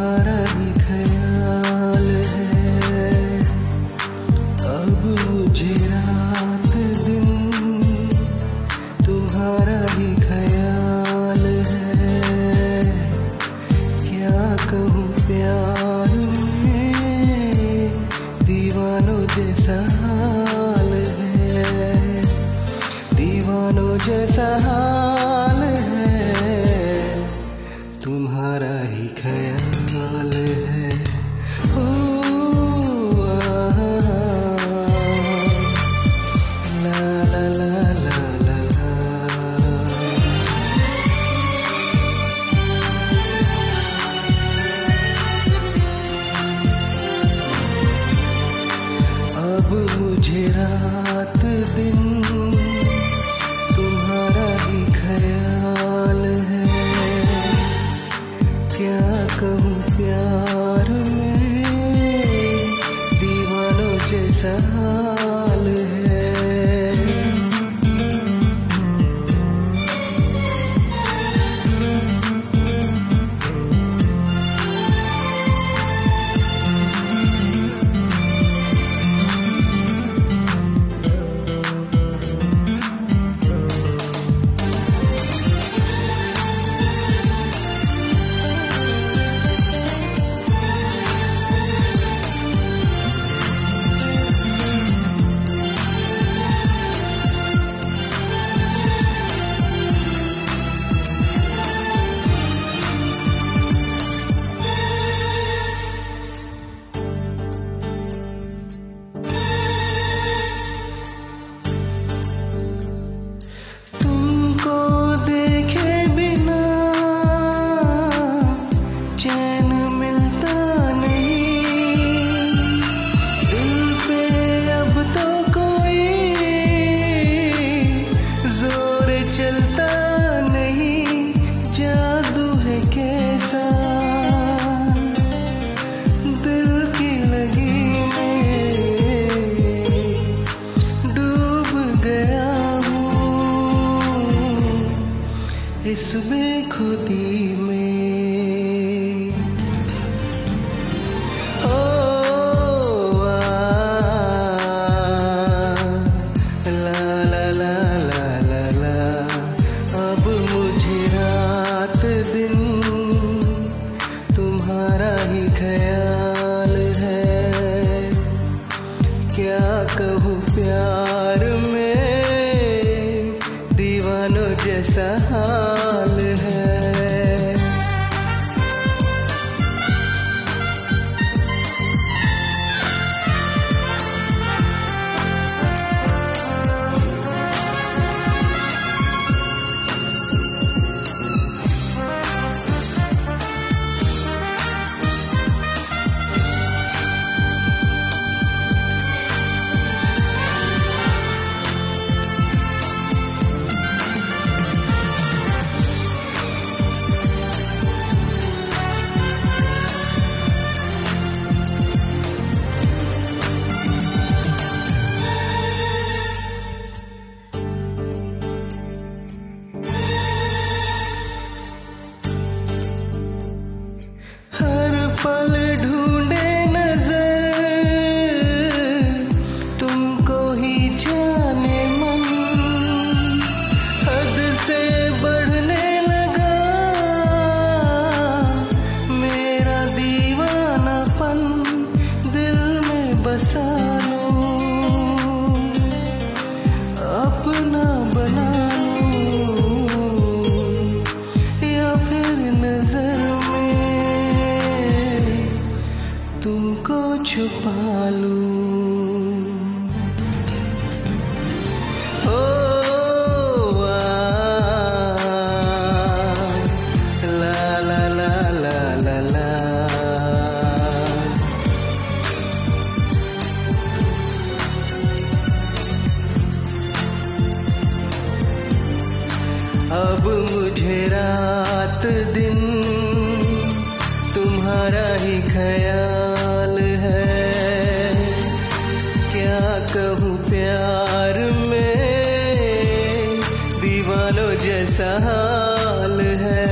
तुम्हारा ही ख्याल है। अब मुझे रात दिन तुम्हारा ही ख्याल है। क्या कहूँ प्यार में दीवानों जैसा हाल है। दीवानों जैसा हाल could इस बेखुदी में। ओ ला ला ला ला ला ला। अब मुझे रात दिन तुम्हारा ही ख्याल अब मुझे रात दिन जैसा हाल है।